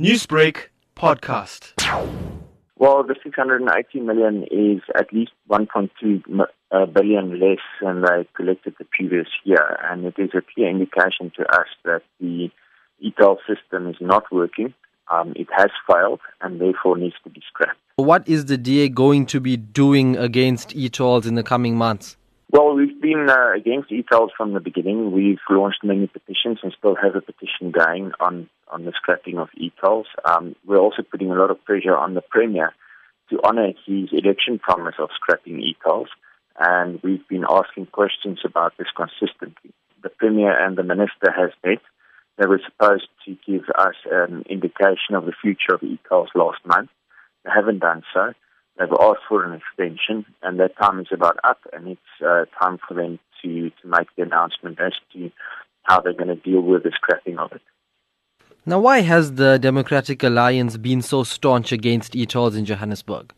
Newsbreak podcast. Well, the 680 million is at least 1.2 uh, less than they collected the previous year, and it is a clear indication to us that the e-toll system is not working. Um, it has failed and therefore needs to be scrapped. What is the DA going to be doing against e-tolls in the coming months? Well, we've been uh, against e-tolls from the beginning. We've launched many petitions and still have a petition going on, on the scrapping of e-tolls. Um, we're also putting a lot of pressure on the Premier to honour his election promise of scrapping e-tolls. And we've been asking questions about this consistently. The Premier and the Minister has met. They were supposed to give us an indication of the future of e-tolls last month. They haven't done so. They've asked for an extension, and that time is about up, and it's uh, time for them to, to make the announcement as to how they're going to deal with the scrapping of it. Now, why has the Democratic Alliance been so staunch against e-tolls in Johannesburg?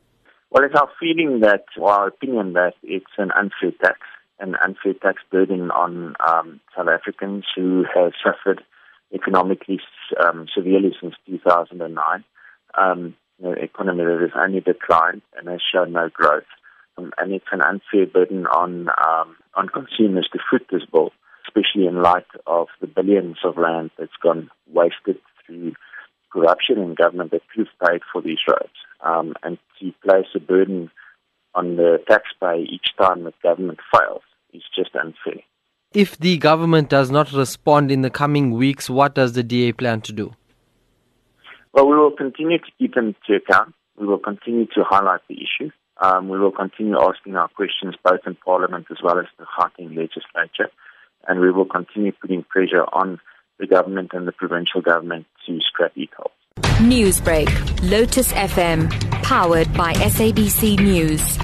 Well, it's our feeling that, or our opinion that it's an unfair tax, an unfair tax burden on um, South Africans who have suffered economically um, severely since 2009. Um, the economy that has only declined and has shown no growth. Um, and it's an unfair burden on um, on consumers to foot this bill, especially in light of the billions of rand that's gone wasted through corruption in government that could have paid for these roads. Um, and to place a burden on the taxpayer each time the government fails is just unfair. If the government does not respond in the coming weeks, what does the DA plan to do? Well, we will continue to keep them to account. We will continue to highlight the issue. Um, we will continue asking our questions both in Parliament as well as the Gauteng legislature. And we will continue putting pressure on the government and the provincial government to scrap e-tolls. Newsbreak, Lotus FM, powered by SABC News.